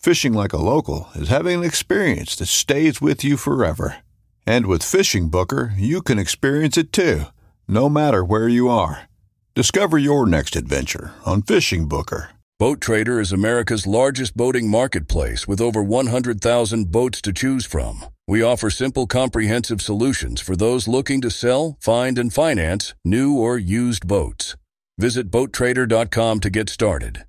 Fishing like a local is having an experience that stays with you forever. And with Fishing Booker, you can experience it too, no matter where you are. Discover your next adventure on Fishing Booker. Boat Trader is America's largest boating marketplace with over 100,000 boats to choose from. We offer simple, comprehensive solutions for those looking to sell, find, and finance new or used boats. Visit BoatTrader.com to get started.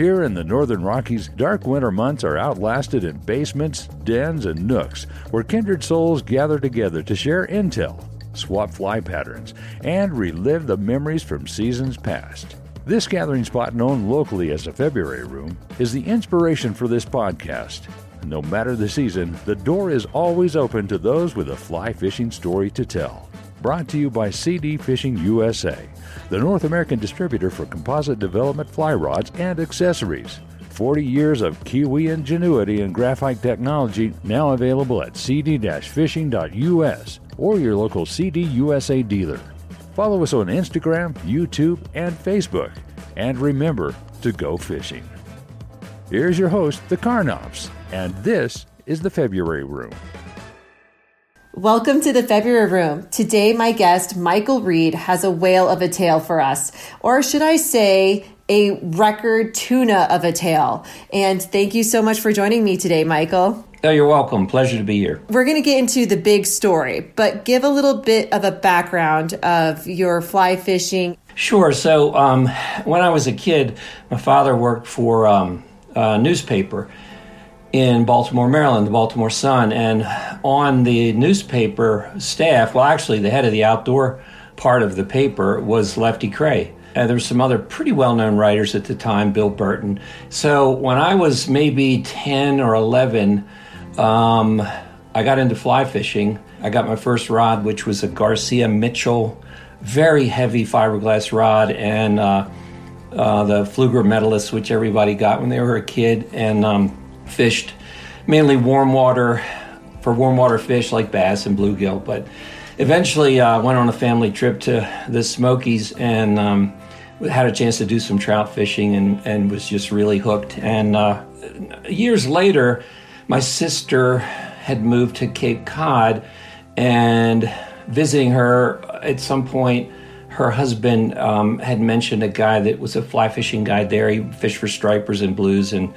Here in the Northern Rockies, dark winter months are outlasted in basements, dens, and nooks where kindred souls gather together to share intel, swap fly patterns, and relive the memories from seasons past. This gathering spot, known locally as the February Room, is the inspiration for this podcast. No matter the season, the door is always open to those with a fly fishing story to tell. Brought to you by CD Fishing USA, the North American distributor for composite development fly rods and accessories. 40 years of Kiwi ingenuity and graphite technology now available at cd fishing.us or your local CD USA dealer. Follow us on Instagram, YouTube, and Facebook. And remember to go fishing. Here's your host, the Karnopps, and this is the February Room. Welcome to the February Room. Today, my guest, Michael Reid, has a whale of a tale for us. Or should I say, a record tuna of a tale. And thank you so much for joining me today, Michael. Oh, you're welcome. Pleasure to be here. We're going to get into the big story, but give a little bit of a background of your fly fishing. Sure. So, um, when I was a kid, my father worked for um, a newspaper in Baltimore, Maryland, the Baltimore Sun. And on the newspaper staff, well, actually, the head of the outdoor part of the paper was Lefty Kreh. And there were some other pretty well known writers at the time, Bill Burton. So when I was maybe 10 or 11, um, I got into fly fishing. I got my first rod, which was a Garcia Mitchell, very heavy fiberglass rod, and uh, uh, the Pflueger Medalist, which everybody got when they were a kid, and um, fished mainly warm water for warm water fish like bass and bluegill. But eventually, I uh, went on a family trip to the Smokies and um, had a chance to do some trout fishing and, and was just really hooked. And uh, years later, my sister had moved to Cape Cod and visiting her at some point her husband um, had mentioned a guy that was a fly fishing guide there. He fished for stripers and blues and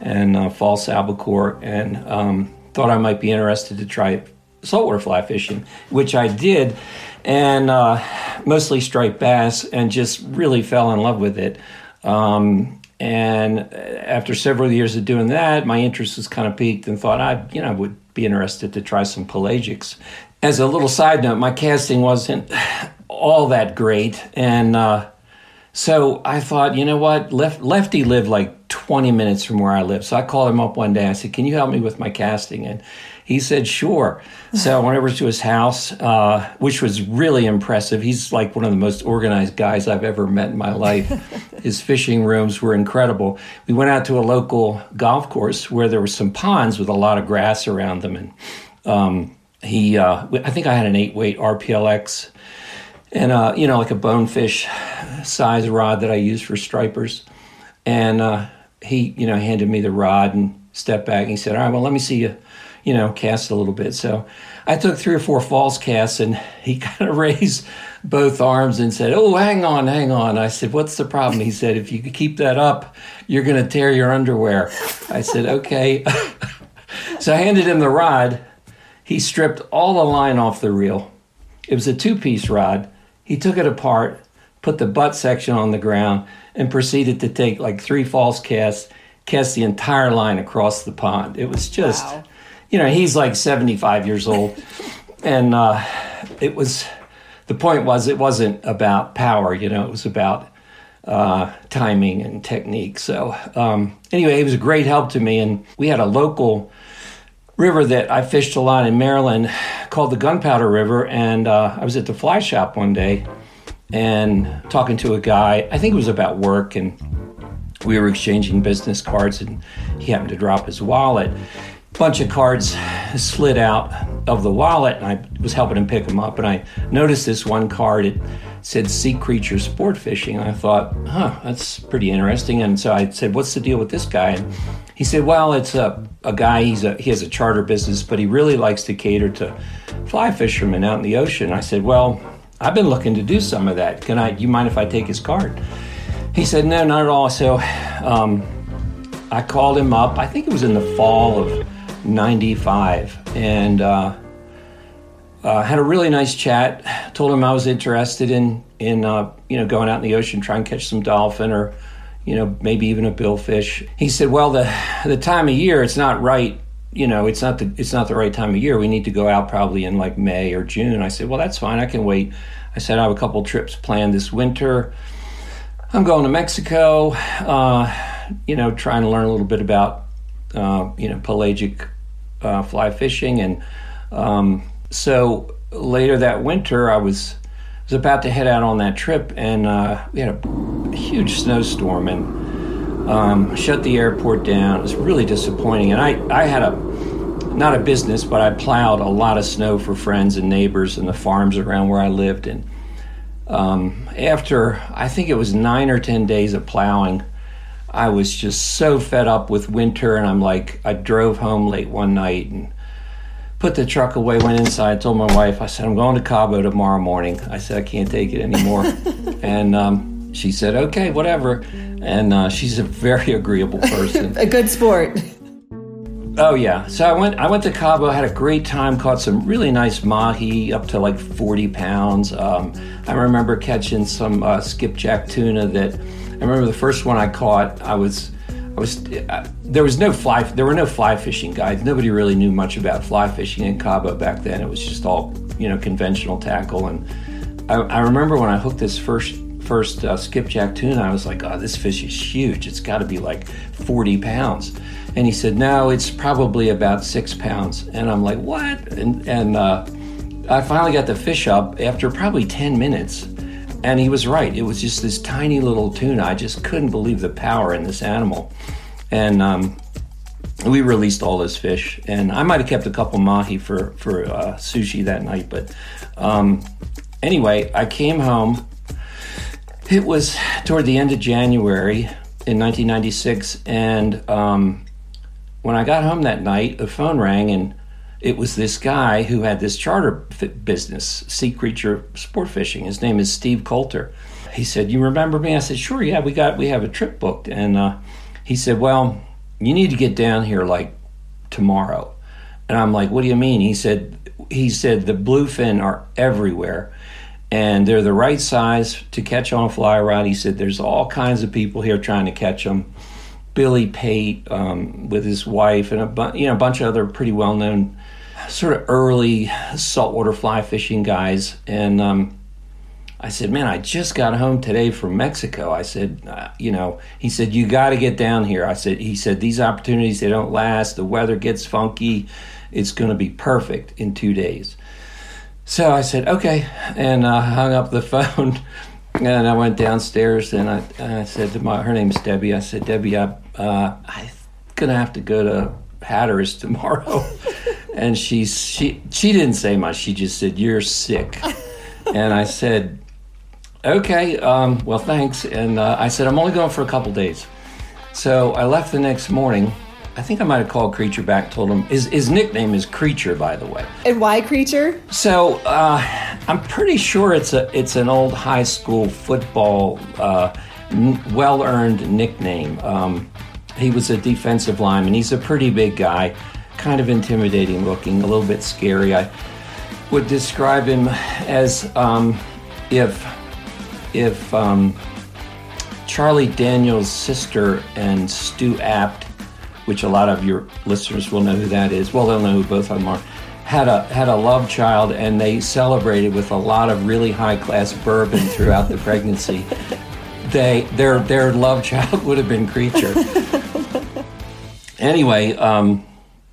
and uh, false albacore, and um, thought I might be interested to try saltwater fly fishing, which I did, and uh, mostly striped bass, and just really fell in love with it. Um, and after several years of doing that, my interest was kind of peaked, and thought I, you know, would be interested to try some pelagics. As a little side note, my casting wasn't all that great, and uh, so I thought, you know what? Lef- Lefty lived like 20 minutes from where I live. So I called him up one day. I said, Can you help me with my casting? And he said, Sure. So I went over to his house, uh, which was really impressive. He's like one of the most organized guys I've ever met in my life. his fishing rooms were incredible. We went out to a local golf course where there were some ponds with a lot of grass around them. And um, he, uh, I think I had an eight weight RPLX and, uh, you know, like a bonefish size rod that I use for stripers. And uh, he, you know, handed me the rod and stepped back and he said, All right, well, let me see you, you know, cast a little bit. So I took three or four false casts and he kind of raised both arms and said, Oh, hang on, hang on. I said, What's the problem? He said, If you keep that up, you're going to tear your underwear. I said, Okay. so I handed him the rod. He stripped all the line off the reel. It was a two piece rod. He took it apart, put the butt section on the ground, and proceeded to take like three false casts, cast the entire line across the pond. It was just, wow. you know, he's like 75 years old. and uh, it was, the point was, it wasn't about power, you know, it was about uh, timing and technique. So, um, anyway, it was a great help to me. And we had a local river that I fished a lot in Maryland called the Gunpowder River. And uh, I was at the fly shop one day and talking to a guy. I think it was about work, and we were exchanging business cards, and he happened to drop his wallet. Bunch of cards slid out of the wallet, and I was helping him pick them up. And I noticed this one card. It said "Sea Creature Sport Fishing." And I thought, "Huh, that's pretty interesting." And so I said, "What's the deal with this guy?" And he said, "Well, it's a, a guy. He's a he has a charter business, but he really likes to cater to fly fishermen out in the ocean." I said, "Well." I've been looking to do some of that. Can I? You mind if I take his card? He said, No, not at all. So um, I called him up. I think it was in the fall of '95, and uh, uh, had a really nice chat. Told him I was interested in in uh, you know going out in the ocean, trying to catch some dolphin or you know maybe even a billfish. He said, "Well, the the time of year, it's not right you know, it's not the it's not the right time of year. We need to go out probably in like May or June. I said, well, that's fine. I can wait. I said I have a couple trips planned this winter. I'm going to Mexico. Uh, you know, trying to learn a little bit about uh, you know pelagic uh, fly fishing, and um, so later that winter, I was was about to head out on that trip, and uh, we had a huge snowstorm and um, shut the airport down. It was really disappointing. And I, I had a, not a business, but I plowed a lot of snow for friends and neighbors and the farms around where I lived. And um, after, I think it was nine or 10 days of plowing, I was just so fed up with winter. And I'm like, I drove home late one night and put the truck away, went inside, told my wife, I said, I'm going to Cabo tomorrow morning. I said, I can't take it anymore. and um, she said, okay, whatever and uh, she's a very agreeable person. a good sport. Oh yeah. So I went. I went to Cabo. Had a great time. Caught some really nice mahi, up to like forty pounds. Um, I remember catching some uh, skipjack tuna. That I remember the first one I caught. I was. I was. Uh, there was no fly. There were no fly fishing guides. Nobody really knew much about fly fishing in Cabo back then. It was just all you know conventional tackle. And I, I remember when I hooked this first first uh, skipjack tuna, I was like, oh, this fish is huge. It's got to be like 40 pounds. And he said, no, it's probably about six pounds. And I'm like, what? And, and uh, I finally got the fish up after probably 10 minutes. And he was right. It was just this tiny little tuna. I just couldn't believe the power in this animal. And um, we released all this fish. And I might have kept a couple mahi for, for uh, sushi that night. But um, anyway, I came home it was toward the end of January in 1996, and um, when I got home that night, the phone rang, and it was this guy who had this charter business, Sea Creature Sport Fishing. His name is Steve Coulter. He said, "You remember me?" I said, "Sure, yeah, we got we have a trip booked." And uh, he said, "Well, you need to get down here like tomorrow." And I'm like, "What do you mean?" He said, "He said the bluefin are everywhere." And they're the right size to catch on a fly rod. He said there's all kinds of people here trying to catch them. Billy Pate um, with his wife and a bu- you know a bunch of other pretty well known sort of early saltwater fly fishing guys. And um, I said, man, I just got home today from Mexico. I said, uh, you know, he said you got to get down here. I said, he said these opportunities they don't last. The weather gets funky. It's going to be perfect in two days. So I said, okay, and I hung up the phone. And I went downstairs and I, I said to my, her name's Debbie. I said, Debbie, I, uh, I'm gonna have to go to Hatteras tomorrow. and she she she didn't say much. She just said, "You're sick," and I said, "Okay, um, well, thanks." And uh, I said, "I'm only going for a couple days." So I left the next morning. I think I might have called Creature back, told him his, his nickname is Creature, by the way. And why Creature? So uh, I'm pretty sure it's a it's an old high school football uh, n- well earned nickname. Um, he was a defensive lineman. He's a pretty big guy, kind of intimidating looking, a little bit scary. I would describe him as um, if if um, Charlie Daniels' sister and Stu Apte, which a lot of your listeners will know who that is. Well, they'll know who both of them are. Had a had a love child, and they celebrated with a lot of really high class bourbon throughout the pregnancy. They their their love child would have been Creature. anyway, um,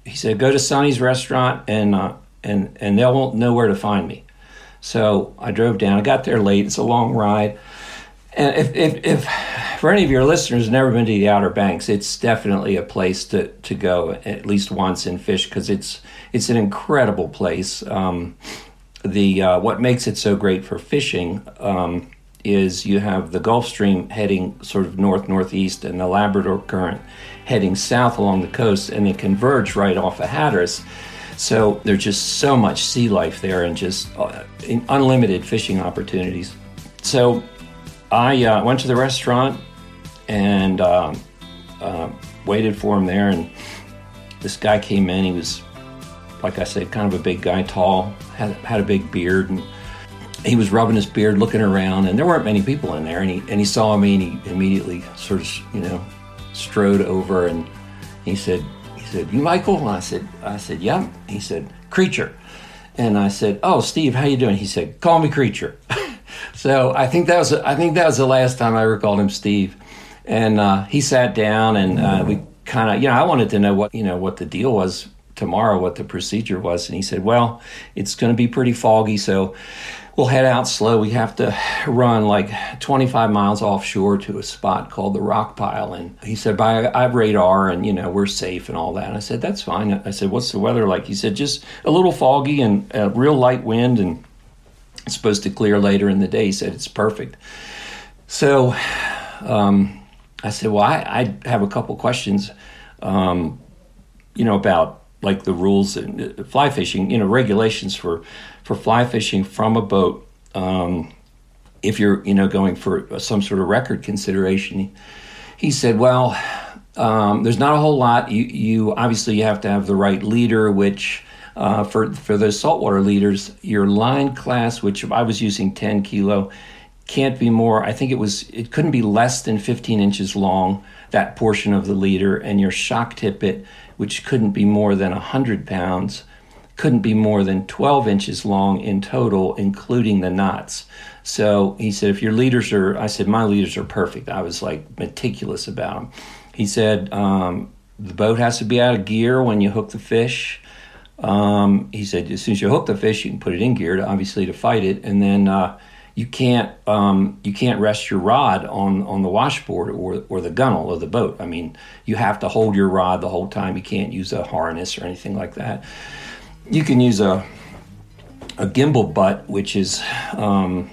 he said, "Go to Sonny's restaurant, and uh, and and they won't know where to find me." So I drove down. I got there late. It's a long ride. And if, if, if for any of your listeners never been to the Outer Banks, it's definitely a place to, to go at least once and fish because it's it's an incredible place. Um, the uh, what makes it so great for fishing um, is you have the Gulf Stream heading sort of north northeast and the Labrador Current heading south along the coast, and they converge right off of Hatteras. So there's just so much sea life there and just uh, unlimited fishing opportunities. So I uh, went to the restaurant and uh, uh, waited for him there. And this guy came in. He was, like I said, kind of a big guy, tall, had, had a big beard. And he was rubbing his beard, looking around. And there weren't many people in there. And he, and he saw me and he immediately sort of, you know, strode over and he said, he said, you Michael? And I said, I said, yeah. He said, creature. And I said, oh, Steve, how you doing? He said, call me creature. So I think that was I think that was the last time I ever called him Steve, and uh, he sat down and uh, we kind of you know I wanted to know what you know what the deal was tomorrow, what the procedure was, and he said, well, it's going to be pretty foggy, so we'll head out slow. We have to run like 25 miles offshore to a spot called the Rock Pile. And he said, I have radar and, you know, we're safe and all that. And I said, that's fine. I said, what's the weather like? He said, just a little foggy and a real light wind and it's supposed to clear later in the day. He said it's perfect. So um, I said, well, I, I, have a couple questions, um, you know, about like the rules and uh, fly fishing, you know, regulations for for fly fishing from a boat. Um, if you're, you know, going for some sort of record consideration, he said, well, um, there's not a whole lot. You, you obviously you have to have the right leader, which uh, for for the saltwater leaders, your line class, which I was using 10 kilo, can't be more. I think it was it couldn't be less than 15 inches long. That portion of the leader, and your shock tippet, which couldn't be more than 100 pounds, couldn't be more than 12 inches long in total, including the knots. So he said, if your leaders are, I said, my leaders are perfect. I was like meticulous about them. He said, um, the boat has to be out of gear when you hook the fish. Um, he said, as soon as you hook the fish, you can put it in gear, to, obviously to fight it, and then uh, you can't um, you can't rest your rod on on the washboard or or the gunnel of the boat. I mean, you have to hold your rod the whole time. You can't use a harness or anything like that. You can use a a gimbal butt, which is um,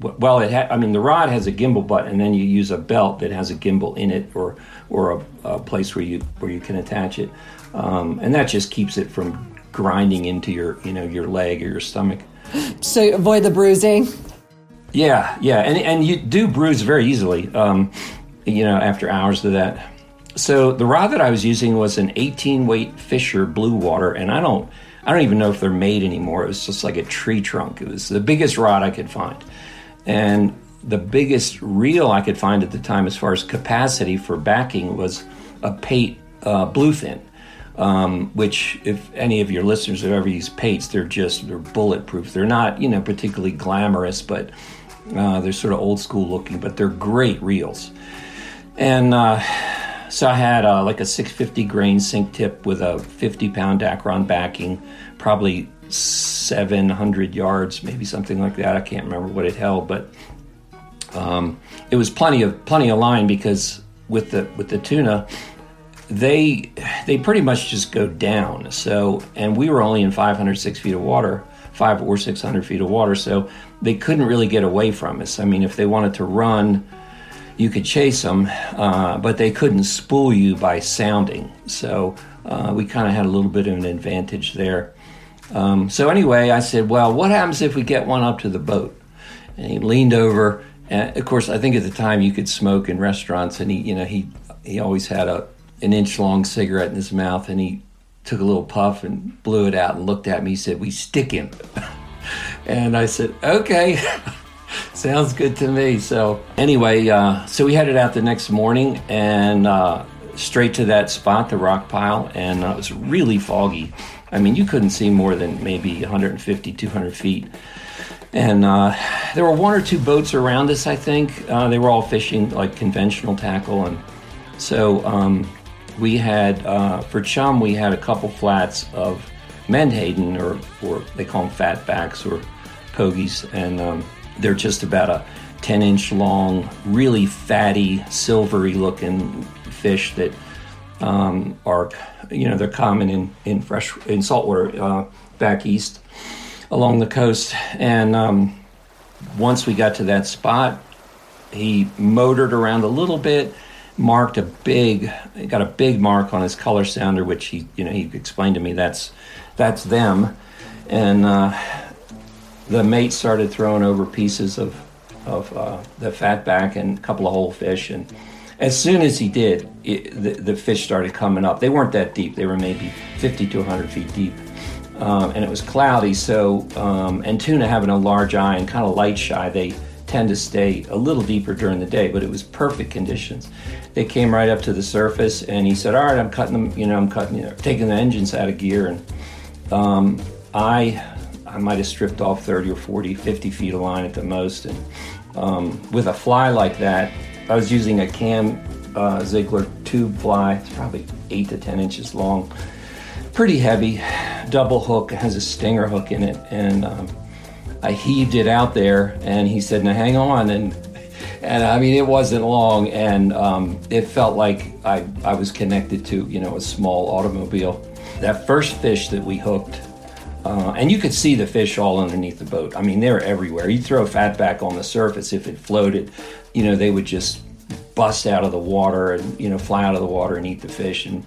well, it ha- I mean the rod has a gimbal butt, and then you use a belt that has a gimbal in it, or or a, a place where you where you can attach it, um, and that just keeps it from grinding into your you know your leg or your stomach. So avoid the bruising. Yeah, yeah, and and you do bruise very easily. Um, you know, after hours of that. So the rod that I was using was an 18 weight Fisher Blue Water, and I don't I don't even know if they're made anymore. It was just like a tree trunk. It was the biggest rod I could find, and the biggest reel I could find at the time, as far as capacity for backing, was a Pate uh, Bluefin um, which if any of your listeners have ever used Pates, they're just they're bulletproof. They're not you know particularly glamorous, but uh, they're sort of old school looking, but they're great reels. And uh, so I had uh, like a 650 grain sink tip with a 50 pound Dacron backing, probably 700 yards, maybe something like that. I can't remember what it held, but um, it was plenty of plenty of line because with the with the tuna they they pretty much just go down. So, and we were only in 506 feet of water, five or 600 feet of water. So they couldn't really get away from us. I mean, if they wanted to run, you could chase them, uh, but they couldn't spool you by sounding. So uh, we kind of had a little bit of an advantage there. Um, so anyway, I said, "Well, what happens if we get one up to the boat?" And he leaned over, and of course, I think at the time you could smoke in restaurants, and he, you know, he he always had a an inch long cigarette in his mouth, and he took a little puff and blew it out and looked at me. He said, "We stick him," and I said, "Okay." Sounds good to me. So anyway, uh, so we headed out the next morning and uh, straight to that spot, the rock pile, and uh, it was really foggy. I mean, you couldn't see more than maybe 150, 200 feet. And uh, there were one or two boats around us, I think. Uh, they were all fishing like conventional tackle. And so um, we had, uh, for chum, we had a couple flats of menhaden, or, or they call them fatbacks or pogies. And um, they're just about a 10 inch long, really fatty, silvery looking fish that um, are, you know, they're common in, in fresh, in saltwater uh, back east along the coast. And um, once we got to that spot, he motored around a little bit, marked a big, got a big mark on his color sounder, which he, you know, he explained to me that's, that's them. And, uh, the mate started throwing over pieces of of uh, the fatback and a couple of whole fish, and as soon as he did, it, the, the, fish started coming up. They weren't that deep; they were maybe 50 to 100 feet deep, um, and it was cloudy. So, um, and tuna having a large eye and kind of light shy, they tend to stay a little deeper during the day. But it was perfect conditions. They came right up to the surface, and he said, "All right, I'm cutting them. You know, I'm cutting, you know, taking the engines out of gear." And um, I I might have stripped off 30 or 40, 50 feet of line at the most. And um, with a fly like that, I was using a Cam uh, Sigler tube fly. It's probably eight to 10 inches long. Pretty heavy, double hook, has a stinger hook in it. And um, I heaved it out there, and he said, Now hang on. And and I mean, it wasn't long, and um, it felt like I, I was connected to, you know, a small automobile. That first fish that we hooked, uh, and you could see the fish all underneath the boat. I mean, they're everywhere. You throw fatback on the surface, if it floated, you know, they would just bust out of the water and you know fly out of the water and eat the fish. And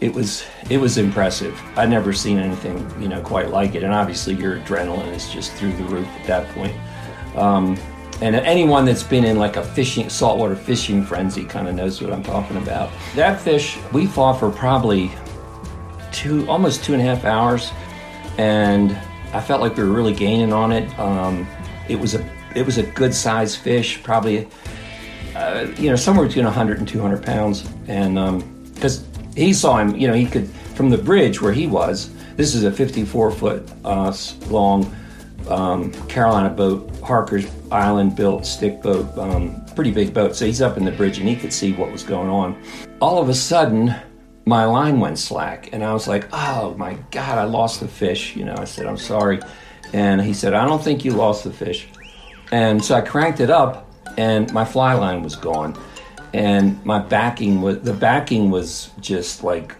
it was it was impressive. I'd never seen anything you know quite like it. And obviously, your adrenaline is just through the roof at that point. Um, and anyone that's been in like a fishing saltwater fishing frenzy kind of knows what I'm talking about. That fish we fought for probably two almost two and a half hours and I felt like we were really gaining on it. Um, it was a it was a good sized fish, probably uh, you know somewhere between 100 and 200 pounds, and because um, he saw him, you know, he could from the bridge where he was. This is a 54 foot uh, long um, Carolina boat, Harker's Island built stick boat, um, pretty big boat. So he's up in the bridge and he could see what was going on. All of a sudden, my line went slack and I was like, oh my God, I lost the fish. You know, I said, I'm sorry. And he said, I don't think you lost the fish. And so I cranked it up and my fly line was gone. And my backing was, the backing was just like,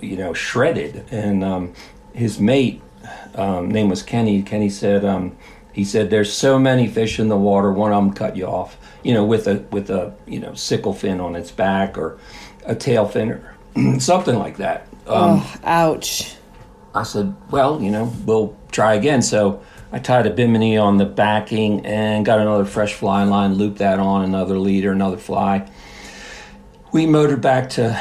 you know, shredded. And um, his mate, um, name was Kenny, Kenny said, um, he said, there's so many fish in the water, one of them cut you off, you know, with a, with a, you know, sickle fin on its back or a tail fin something like that. Um, oh, ouch. I said, well, you know, we'll try again. So I tied a bimini on the backing and got another fresh fly line, looped that on, another leader, another fly. We motored back to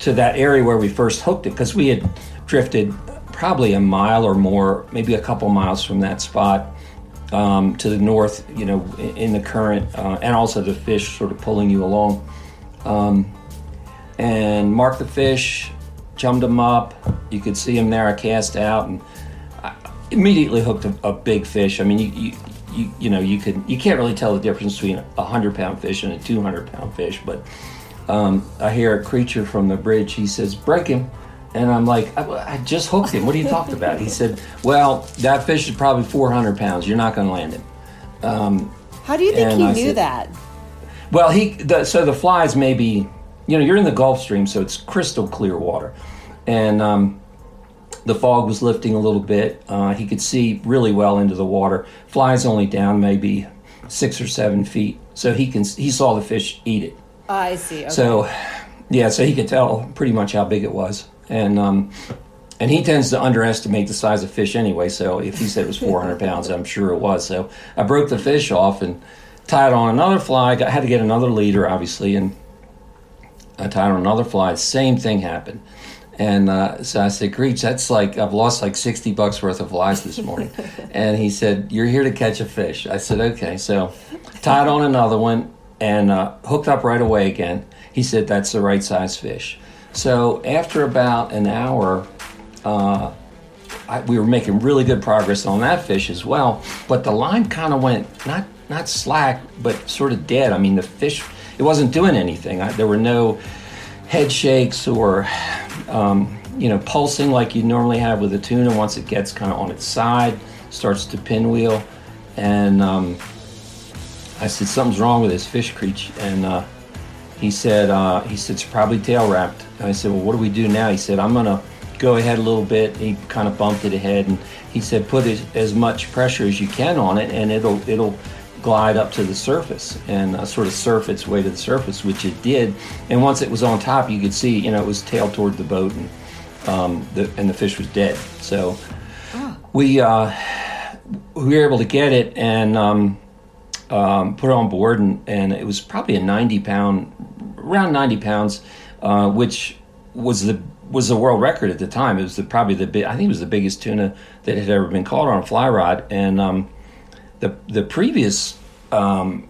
to that area where we first hooked it because we had drifted probably a mile or more, maybe a couple miles from that spot um, to the north, you know, in, in the current, uh, and also the fish sort of pulling you along. Um, and marked the fish, chummed them up. You could see them there. I cast out and I immediately hooked a, a big fish. I mean, you, you, you, you, know, you could you can't really tell the difference between a hundred pound fish and a two hundred pound fish. But um, I hear a creature from the bridge. He says, "Break him." And I'm like, I, I just hooked him. What are you talking about? He said, Well, that fish is probably 400 pounds. You're not going to land him. Um, How do you think he I knew said, that? Well, he the, so the flies maybe you know, you're in the Gulf Stream, so it's crystal clear water, and um, the fog was lifting a little bit. Uh, he could see really well into the water. Flies only down maybe six or seven feet, so he can he saw the fish eat it. I see. Okay. So, yeah, so he could tell pretty much how big it was, and um, and he tends to underestimate the size of fish anyway. So if he said it was 400 pounds, I'm sure it was. So I broke the fish off and tied on another fly. I had to get another leader, obviously, and I tied on another fly. Same thing happened. And uh, so I said, Creech, that's like, I've lost like 60 bucks worth of flies this morning. and he said, You're here to catch a fish. I said, Okay. So tied on another one and uh, hooked up right away again. He said, That's the right size fish. So after about an hour, uh, I, we were making really good progress on that fish as well. But the line kind of went not not slack, but sort of dead. I mean, the fish it wasn't doing anything. I, there were no head shakes or um, you know pulsing like you normally have with a tuna. Once it gets kind of on its side, starts to pinwheel, and um, I said something's wrong with this fish Creech, and uh, he said uh, he said it's probably tail wrapped. And I said, well, what do we do now? He said, I'm gonna go ahead a little bit. He kind of bumped it ahead, and he said, put as, as much pressure as you can on it, and it'll it'll glide up to the surface and uh, sort of surf its way to the surface, which it did. And once it was on top, you could see, you know, it was tailed toward the boat, and um, the and the fish was dead. So we uh, we were able to get it and um, um, put it on board, and, and it was probably a ninety pound, around ninety pounds, uh, which was the was the world record at the time. It was the, probably the big, I think it was the biggest tuna that had ever been caught on a fly rod, and um, the the previous um,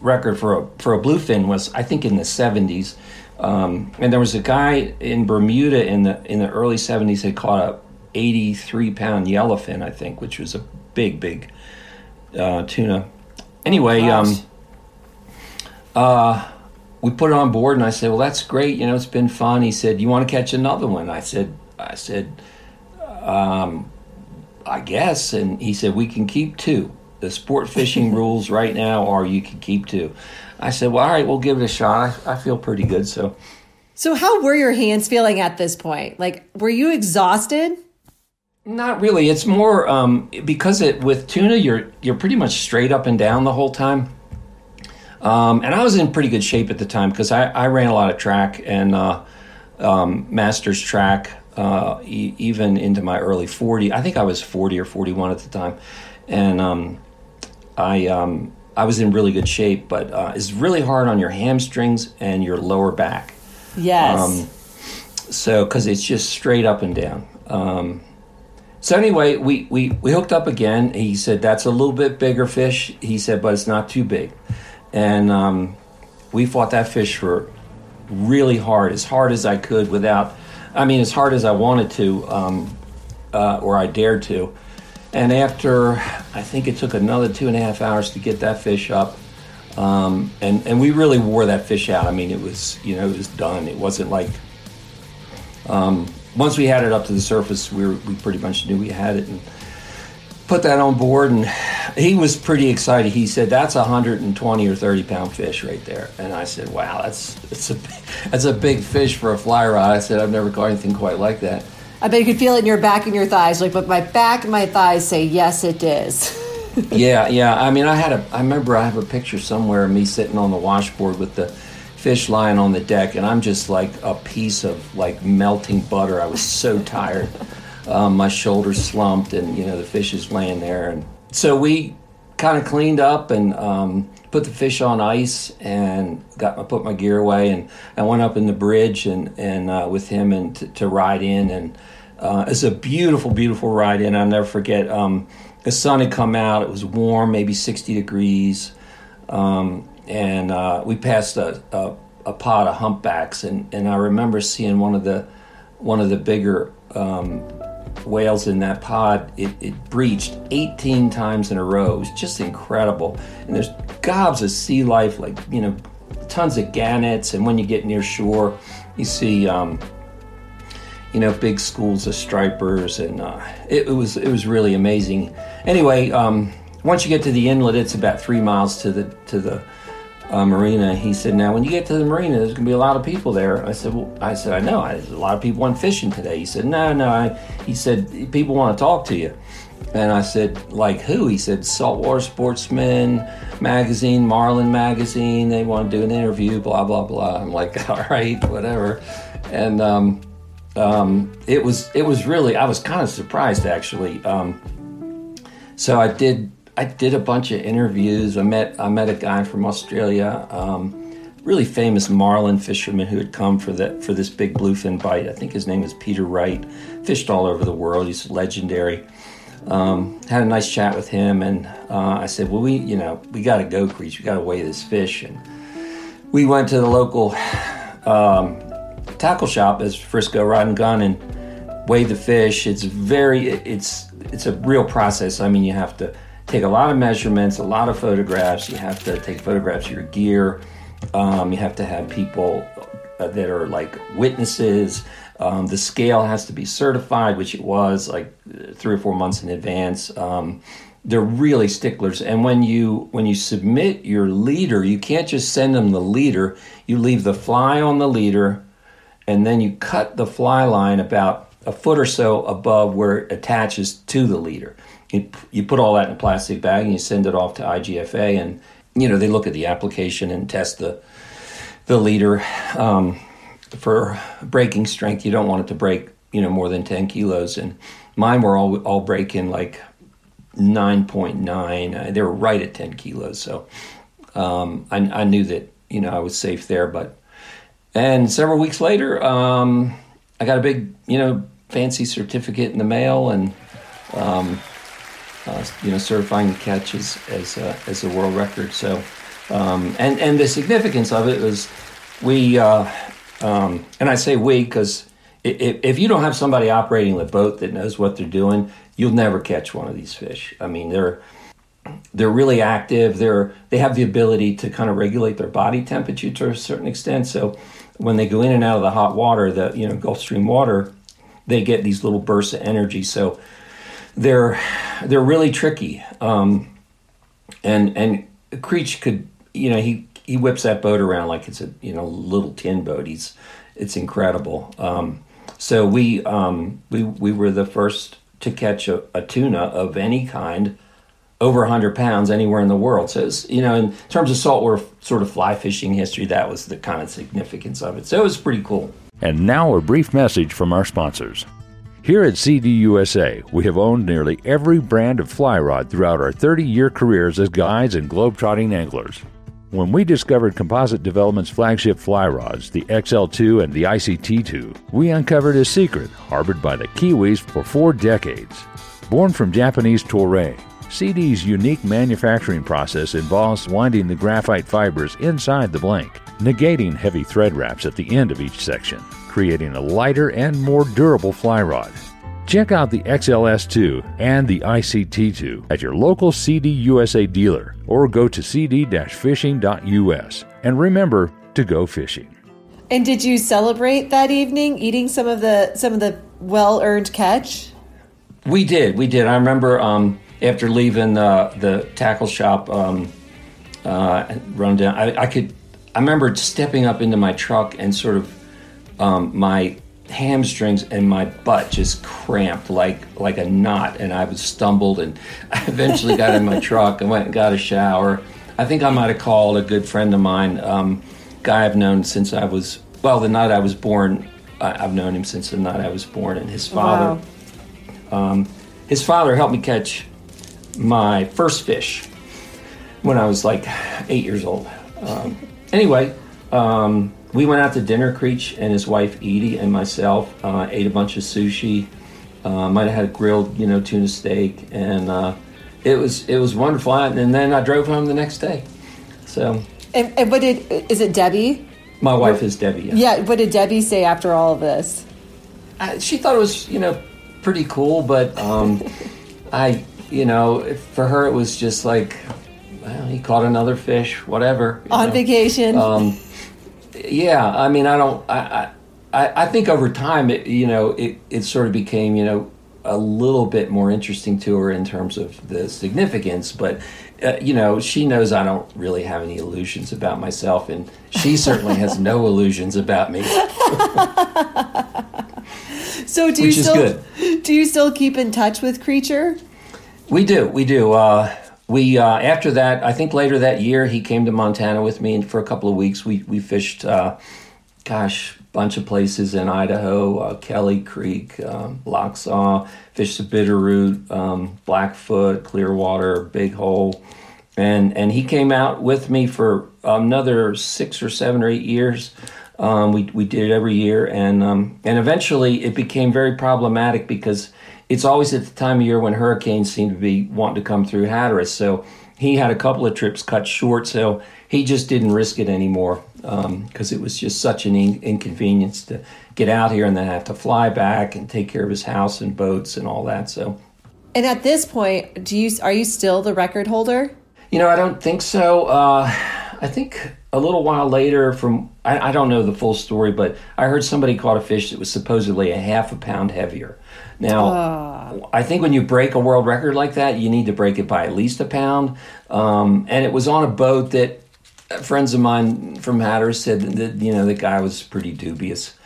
record for a for a bluefin was I think in the seventies, um, and there was a guy in Bermuda in the in the early seventies had caught a eighty three pound yellowfin I think, which was a big big uh, tuna. Anyway, um, uh, we put it on board, and I said, "Well, that's great. You know, it's been fun." He said, "You want to catch another one?" I said, "I said, um, I guess." And he said, "We can keep two. The sport fishing rules right now are you can keep two. I said, "Well, all right, we'll give it a shot. I, I feel pretty good." So, so how were your hands feeling at this point? Like, were you exhausted? not really. It's more um, because it with tuna, you're you're pretty much straight up and down the whole time. Um, and I was in pretty good shape at the time because I, I ran a lot of track and uh, um, masters track uh, e- even into my early 40. I think I was 40 or 41 at the time, and um, I um, I was in really good shape. But uh, it's really hard on your hamstrings and your lower back. Yes. Um, so because it's just straight up and down. Um, so anyway, we, we, we hooked up again. He said that's a little bit bigger fish. He said, but it's not too big and um, we fought that fish for really hard, as hard as I could, without, I mean, as hard as I wanted to, um, uh, or I dared to. And after, I think it took another two and a half hours to get that fish up. Um, and, and we really wore that fish out. I mean, it was, you know, it was done. It wasn't like, um, once we had it up to the surface, we, were, we pretty much knew we had it. And, put that on board and he was pretty excited he said that's a 120 or 30 pound fish right there and i said wow that's that's a that's a big fish for a fly rod i said i've never caught anything quite like that I bet you could feel it in your back and your thighs. Like, but my back and my thighs say, yes, it is. yeah yeah i mean i had a i remember i have a picture somewhere of me sitting on the washboard with the fish lying on the deck and i'm just like a piece of like melting butter i was so tired um, my shoulders slumped, and you know the fish is laying there, and so we kind of cleaned up and um, put the fish on ice and got my put my gear away, and I went up in the bridge and and uh, with him and t- to ride in, and uh, it's a beautiful, beautiful ride in. I'll never forget. Um, the sun had come out; it was warm, maybe sixty degrees, um, and uh, we passed a, a, a pod of humpbacks, and, and I remember seeing one of the one of the bigger um, whales in that pod, it, it, breached 18 times in a row. It was just incredible. And there's gobs of sea life, like, you know, tons of gannets. And when you get near shore, you see, um, you know, big schools of stripers. And uh, it, it, was it was really amazing. Anyway, um, once you get to the inlet, it's about three miles to the to the uh, marina. He said, "Now, when you get to the marina, there's going to be a lot of people there." I said, well, "I said I know. I, a lot of people went fishing today." He said, "No, no." I, he said, "People want to talk to you." And I said, "Like who?" He said, "Saltwater Sportsman magazine, Marlin magazine. They want to do an interview. Blah blah blah." I'm like, "All right, whatever." And um, um, it was it was really I was kind of surprised actually. Um, so I did I did a bunch of interviews. I met I met a guy from Australia, um, really famous marlin fisherman who had come for that for this big bluefin bite. I think his name is Peter Wright. Fished all over the world. He's legendary. Um, had a nice chat with him, and uh, I said, "Well, we you know we got to go, Creech. We got to weigh this fish." And we went to the local um, tackle shop as Frisco Rod and Gun and weighed the fish. It's very it's it's a real process. I mean, you have to take a lot of measurements, a lot of photographs. You have to take photographs of your gear. Um, you have to have people uh, that are like witnesses. Um, the scale has to be certified, which it was like three or four months in advance. Um, they're really sticklers, and when you when you submit your leader, you can't just send them the leader. You leave the fly on the leader, and then you cut the fly line about a foot or so above where it attaches to the leader you, you put all that in a plastic bag and you send it off to IGFA, and you know they look at the application and test the the leader um, for breaking strength. You don't want it to break you know more than ten kilos, and mine were all all breaking like nine point nine. Uh, they were right at ten kilos, so um, I, I knew that you know I was safe there. But and several weeks later, um, I got a big you know fancy certificate in the mail and. Um, uh, you know, certifying the catch as as, uh, as a world record. So, um, and and the significance of it was we, uh, um, and I say we because if, if you don't have somebody operating the boat that knows what they're doing, you'll never catch one of these fish. I mean, they're they're really active. They're they have the ability to kind of regulate their body temperature to a certain extent. So when they go in and out of the hot water, the you know Gulf Stream water, they get these little bursts of energy. So they're they're really tricky. Um, and and Creech could you know he he whips that boat around like it's a you know little tin boat. He's it's incredible. Um, so we um, we we were the first to catch a, a tuna of any kind over 100 pounds anywhere in the world. So, you know, in terms of saltwater sort of fly fishing history, that was the kind of significance of it. So it was pretty cool. And now a brief message from our sponsors. Here at CDUSA, we have owned nearly every brand of fly rod throughout our 30 year careers as guides and globe-trotting anglers. When we discovered Composite Development's flagship fly rods, the XL2 and the ICT2, we uncovered a secret harbored by the Kiwis for four decades. Born from Japanese Toray, CD's unique manufacturing process involves winding the graphite fibers inside the blank, negating heavy thread wraps at the end of each section creating a lighter and more durable fly rod. Check out the XLS2 and the ICT2 at your local CD USA dealer or go to cd-fishing.us and remember to go fishing. And did you celebrate that evening eating some of the some of the well-earned catch? We did. We did. I remember um, after leaving the the tackle shop um, uh, run down I, I could I remember stepping up into my truck and sort of um, my hamstrings and my butt just cramped like like a knot and I was stumbled and I eventually got in my truck and went and got a shower. I think I might have called a good friend of mine, um, guy I've known since I was well the night I was born. I, have known him since the night I was born, and his father, wow. um, his father helped me catch my first fish when I was like eight years old. Um, anyway, um, we went out to dinner. Creech and his wife Edie and myself uh, ate a bunch of sushi. Uh, might have had a grilled, you know, tuna steak, and uh, it was it was wonderful. And then I drove home the next day. So. And, and what did is it Debbie? My wife is Debbie. Yeah. yeah. What did Debbie say after all of this? Uh, she thought it was you know pretty cool, but um, I you know for her it was just like well he caught another fish, whatever. On know. vacation. Um, yeah, I mean, I don't. I I, I think over time, it you know, it it sort of became you know, a little bit more interesting to her in terms of the significance, but uh, you know, she knows I don't really have any illusions about myself, and she certainly has no illusions about me. so, do you still do you still keep in touch with Creature? We do, we do. Uh, we uh, after that, I think later that year, he came to Montana with me, and for a couple of weeks, we we fished. Uh, gosh, bunch of places in Idaho, uh, Kelly Creek, um, Lochsa, fished the Bitterroot, um, Blackfoot, Clearwater, Big Hole, and and he came out with me for another six or seven or eight years. Um, we we did it every year, and um, and eventually it became very problematic because it's always at the time of year when hurricanes seem to be wanting to come through Hatteras. So he had a couple of trips cut short, so he just didn't risk it anymore because um, it was just such an in- inconvenience to get out here and then have to fly back and take care of his house and boats and all that. So, And at this point, do you are you still the record holder? you know, I don't think so. Uh, I think a little while later, from I, I don't know the full story, but I heard somebody caught a fish that was supposedly a half a pound heavier. Now, I think when you break a world record like that, you need to break it by at least a pound. Um, and it was on a boat that friends of mine from Hatteras said that you know the guy was pretty dubious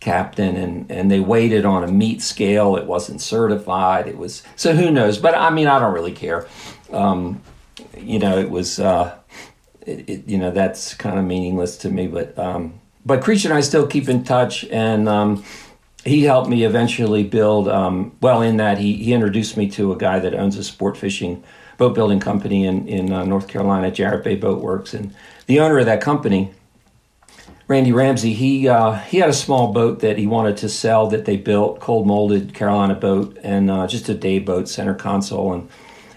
captain and and they weighed it on a meat scale. It wasn't certified. It was so who knows? But i mean i don't really care. Um, you know it was uh, it, it, you know that's kind of meaningless to me but um, but creature and i still keep in touch and um, he helped me eventually build um, well in that he, he introduced me to a guy that owns a sport fishing boat building company in, in uh, north carolina jarrett bay boat works and the owner of that company randy ramsey he uh, he had a small boat that he wanted to sell that they built cold molded carolina boat and uh, just a day boat center console and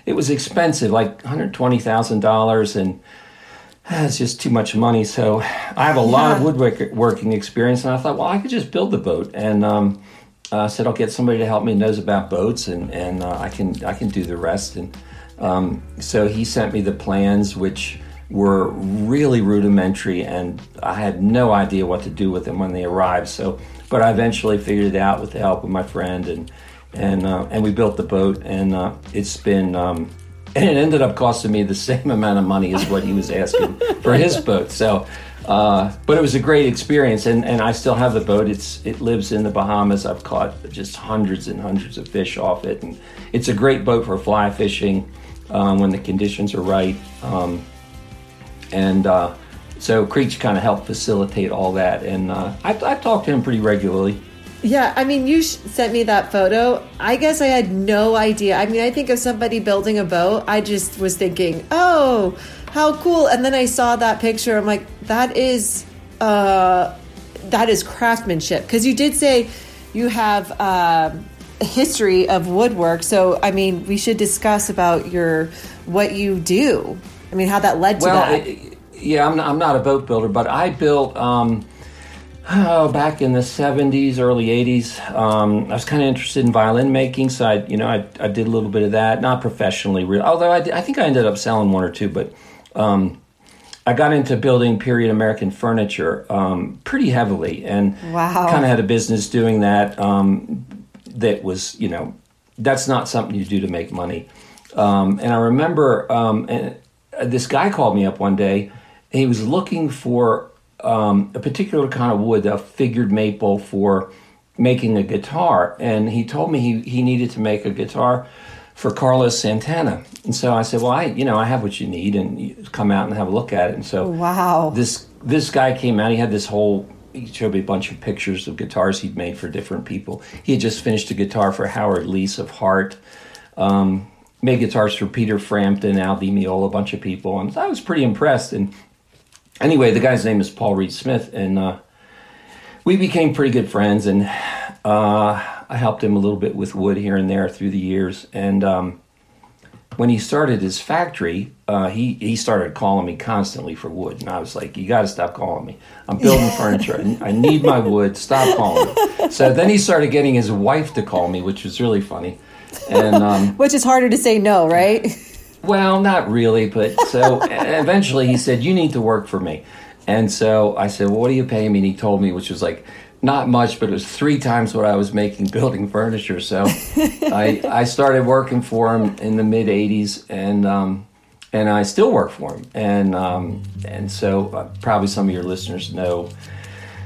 it was expensive like $120000 and it's just too much money. So I have a lot of woodworking experience, and I thought, well, I could just build the boat. And um, I said, I'll get somebody to help me knows about boats, and and uh, I can I can do the rest. And um, so he sent me the plans, which were really rudimentary, and I had no idea what to do with them when they arrived. So, but I eventually figured it out with the help of my friend, and and uh, and we built the boat, and uh, it's been. Um, and it ended up costing me the same amount of money as what he was asking for his boat. So, uh, but it was a great experience, and, and I still have the boat. It's it lives in the Bahamas. I've caught just hundreds and hundreds of fish off it, and it's a great boat for fly fishing um, when the conditions are right. Um, and uh, so Creech kind of helped facilitate all that, and uh, I, I talk to him pretty regularly. Yeah, I mean, you sh- sent me that photo. I guess I had no idea. I mean, I think of somebody building a boat, I just was thinking, oh, how cool. And then I saw that picture. I'm like, that is, uh, that is craftsmanship. Because you did say you have uh, a history of woodwork. So, I mean, we should discuss about your what you do. I mean, how that led to that. It, yeah, I'm not, I'm not a boat builder, but I built. Um, Oh, back in the 70s, early 80s, um, I was kind of interested in violin making, so I, you know, I, I did a little bit of that, not professionally, really. Although I, did, I think I ended up selling one or two, but um, I got into building period American furniture um, pretty heavily, and Wow. kind of had a business doing that. Um, that was, you know, that's not something you do to make money. Um, and I remember um, and this guy called me up one day. He was looking for um, a particular kind of wood, a figured maple for making a guitar. And he told me he, he needed to make a guitar for Carlos Santana. And so I said, well, I, you know, I have what you need and you come out and have a look at it. And so Wow. this, this guy came out, he had this whole, he showed me a bunch of pictures of guitars he'd made for different people. He had just finished a guitar for Howard Leese of Heart. Um, made guitars for Peter Frampton, Al Di Meola, a bunch of people. And I was pretty impressed. And anyway, the guy's name is Paul Reed Smith, and uh, we became pretty good friends. And uh, I helped him a little bit with wood here and there through the years. And um, when he started his factory, uh, he he started calling me constantly for wood, and I was like, "You got to stop calling me. I'm building furniture. I, I need my wood. Stop calling me." So then he started getting his wife to call me, which was really funny. And um, Which is harder to say no, right? Well, not really, but so eventually he said, "You need to work for me." And so I said, "Well, what do you pay me?" And he told me, which was like not much, but it was three times what I was making building furniture. So I, I started working for him in the mid 80s and, um, and I still work for him. And, um, and so uh, probably some of your listeners know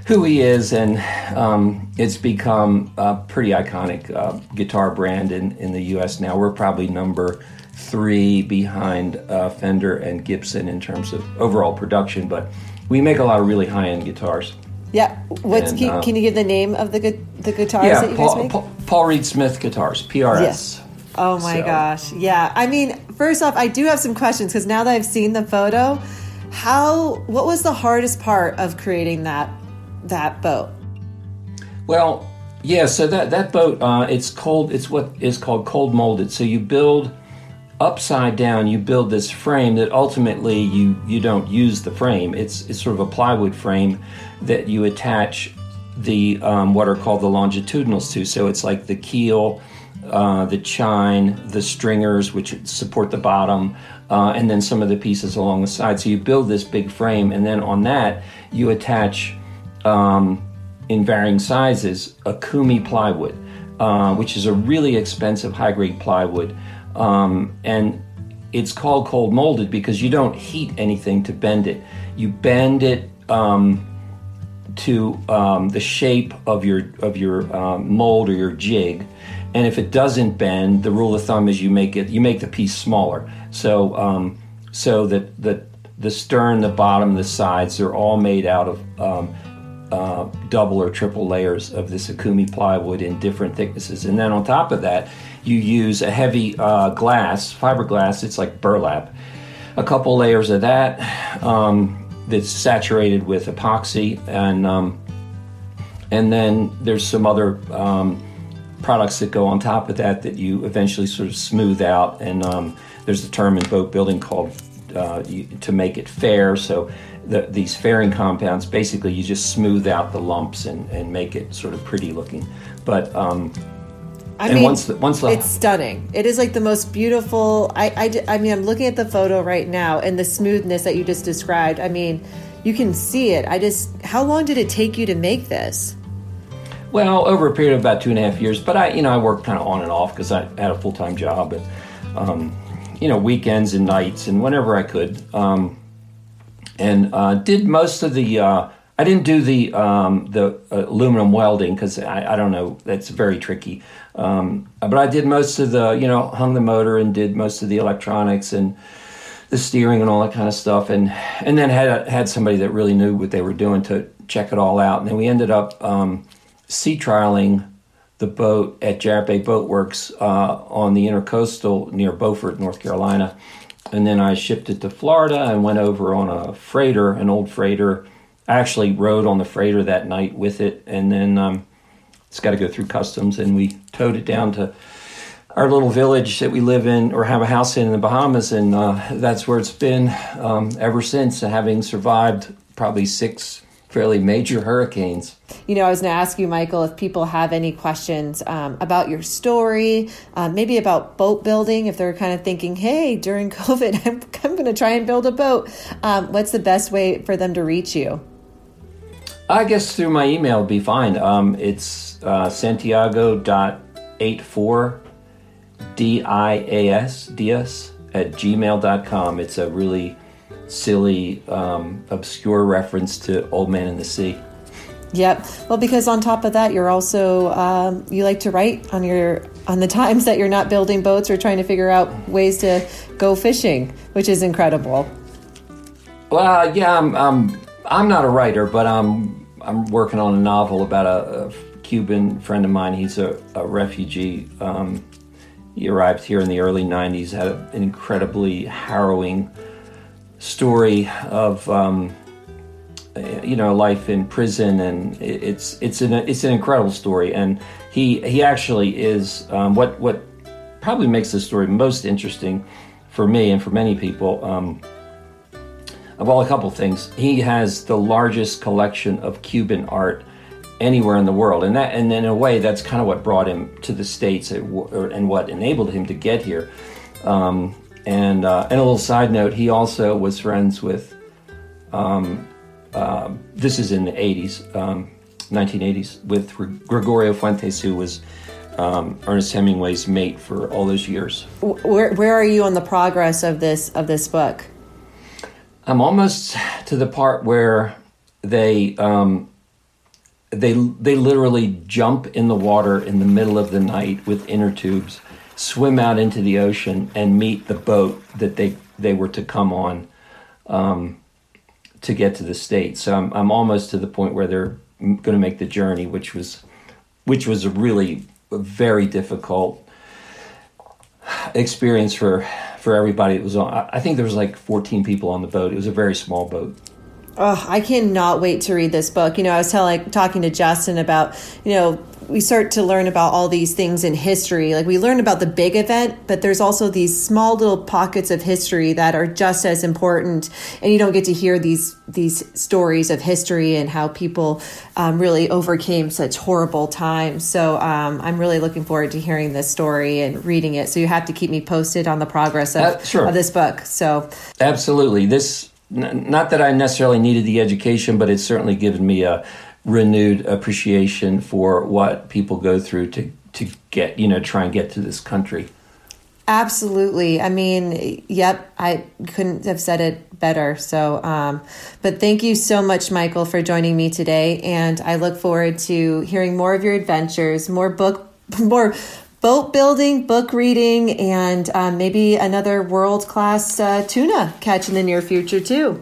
who he is. And um, it's become a pretty iconic uh, guitar brand in, in the US now. We're probably number three behind uh, Fender and Gibson in terms of overall production, but we make a lot of really high end guitars. Yeah. What's And, can, uh, can you give the name of the gu- the guitars yeah, that you guys Paul, make? Paul, Paul Reed Smith guitars, PRS. Yes. Oh my So- gosh. Yeah. I mean, first off, I do have some questions because now that I've seen the photo, how what was the hardest part of creating that that boat? Well, yeah. So that that boat, uh, it's cold. It's what is called cold molded. So you build upside down. You build this frame that ultimately you you don't use the frame. It's it's sort of a plywood frame that you attach the um, what are called the longitudinals to. So it's like the keel. Uh, the chine, the stringers, which support the bottom, uh, and then some of the pieces along the side. So you build this big frame, and then on that you attach um, in varying sizes okoume plywood, uh, which is a really expensive high grade plywood. Um, and it's called cold molded because you don't heat anything to bend it. You bend it um, to um, the shape of your of your um, mold or your jig, and if it doesn't bend, the rule of thumb is you make it you make the piece smaller. So um, so that the the stern, the bottom, the sides, they're all made out of um, uh, double or triple layers of this Okoume plywood in different thicknesses. And then on top of that, you use a heavy uh, glass, fiberglass, it's like burlap, a couple layers of that um, that's saturated with epoxy. And, um, and then there's some other um, products that go on top of that that you eventually sort of smooth out. And um, there's a term in boat building called uh, you, to make it fair. So the, these fairing compounds, basically, you just smooth out the lumps and, and make it sort of pretty looking. But um, I And mean, once the- once the- it's stunning. It is like the most beautiful. I I mean, I'm looking at the photo right now and the smoothness that you just described. I mean, you can see it. I just, how long did it take you to make this? Well, over a period of about two and a half years, but I, you know, I worked kind of on and off because I had a full time job and, um, you know, weekends and nights and whenever I could, um, and uh, did most of the. Uh, I didn't do the um, the aluminum welding because I, I don't know that's very tricky. Um, but I did most of the, you know, hung the motor and did most of the electronics and the steering and all that kind of stuff, and and then had had somebody that really knew what they were doing to check it all out. And then we ended up um, sea trialing the boat at Jarrett Bay Boat Works uh, on the intercoastal near Beaufort, North Carolina. And then I shipped it to Florida and went over on a freighter, an old freighter. I actually rode on the freighter that night with it, and then um, it's got to go through customs, and we towed it down to our little village that we live in or have a house in in the Bahamas, and uh, that's where it's been um, ever since, having survived probably six fairly major hurricanes. You know, I was going to ask you, Michael, if people have any questions um, about your story, uh, maybe about boat building, if they're kind of thinking, hey, during COVID, I'm, I'm going to try and build a boat. Um, what's the best way for them to reach you? I guess through my email would be fine. Um, it's uh, santiago.84 D-I-A-S, D-S, at gmail.com. It's a really silly, um, obscure reference to Old Man in the Sea. Yep. Well, because on top of that, you're also um, you like to write on your on the times that you're not building boats or trying to figure out ways to go fishing, which is incredible. Well, yeah, I'm, I'm, I'm not a writer, but I'm, I'm working on a novel about a, a Cuban friend of mine. He's a, a refugee. Um, he arrived here in the early 90s, had an incredibly harrowing story of, um, you know, life in prison, and it- it's it's an it's an incredible story. And he he actually is um, what what probably makes this story most interesting for me and for many people. Um, well, a couple things. He has the largest collection of Cuban art anywhere in the world, and that, and in a way, that's kind of what brought him to the states and wh- or- and what enabled him to get here. Um, and uh, and a little side note, he also was friends with. Um, uh, this is in the '80s. Um, 1980s with Gregorio Fuentes, who was um, Ernest Hemingway's mate for all those years. Where, where are you on the progress of this of this book? I'm almost to the part where they um, they they literally jump in the water in the middle of the night with inner tubes, swim out into the ocean, and meet the boat that they they were to come on um, to get to the states. So I'm I'm almost to the point where they're going to make the journey, which was which was a really very difficult experience for for everybody. It was on. I think there was like 14 people on the boat. It was a very small boat. Oh, I cannot wait to read this book. You know, I was telling, talking to Justin about, you know, we start to learn about all these things in history. Like we learn about the big event, but there's also these small little pockets of history that are just as important. And you don't get to hear these these stories of history and how people um, really overcame such horrible times. So um, I'm really looking forward to hearing this story and reading it. So you have to keep me posted on the progress of, uh, sure. of this book. So absolutely, this not that I necessarily needed the education, but it's certainly given me a renewed appreciation for what people go through to to get you know try and get to this country. Absolutely. I mean, yep, I couldn't have said it better. So, um, but thank you so much, Michael, for joining me today. And I look forward to hearing more of your adventures, more book, more boat building, book reading, and um, maybe another world class uh, tuna catch in the near future, too.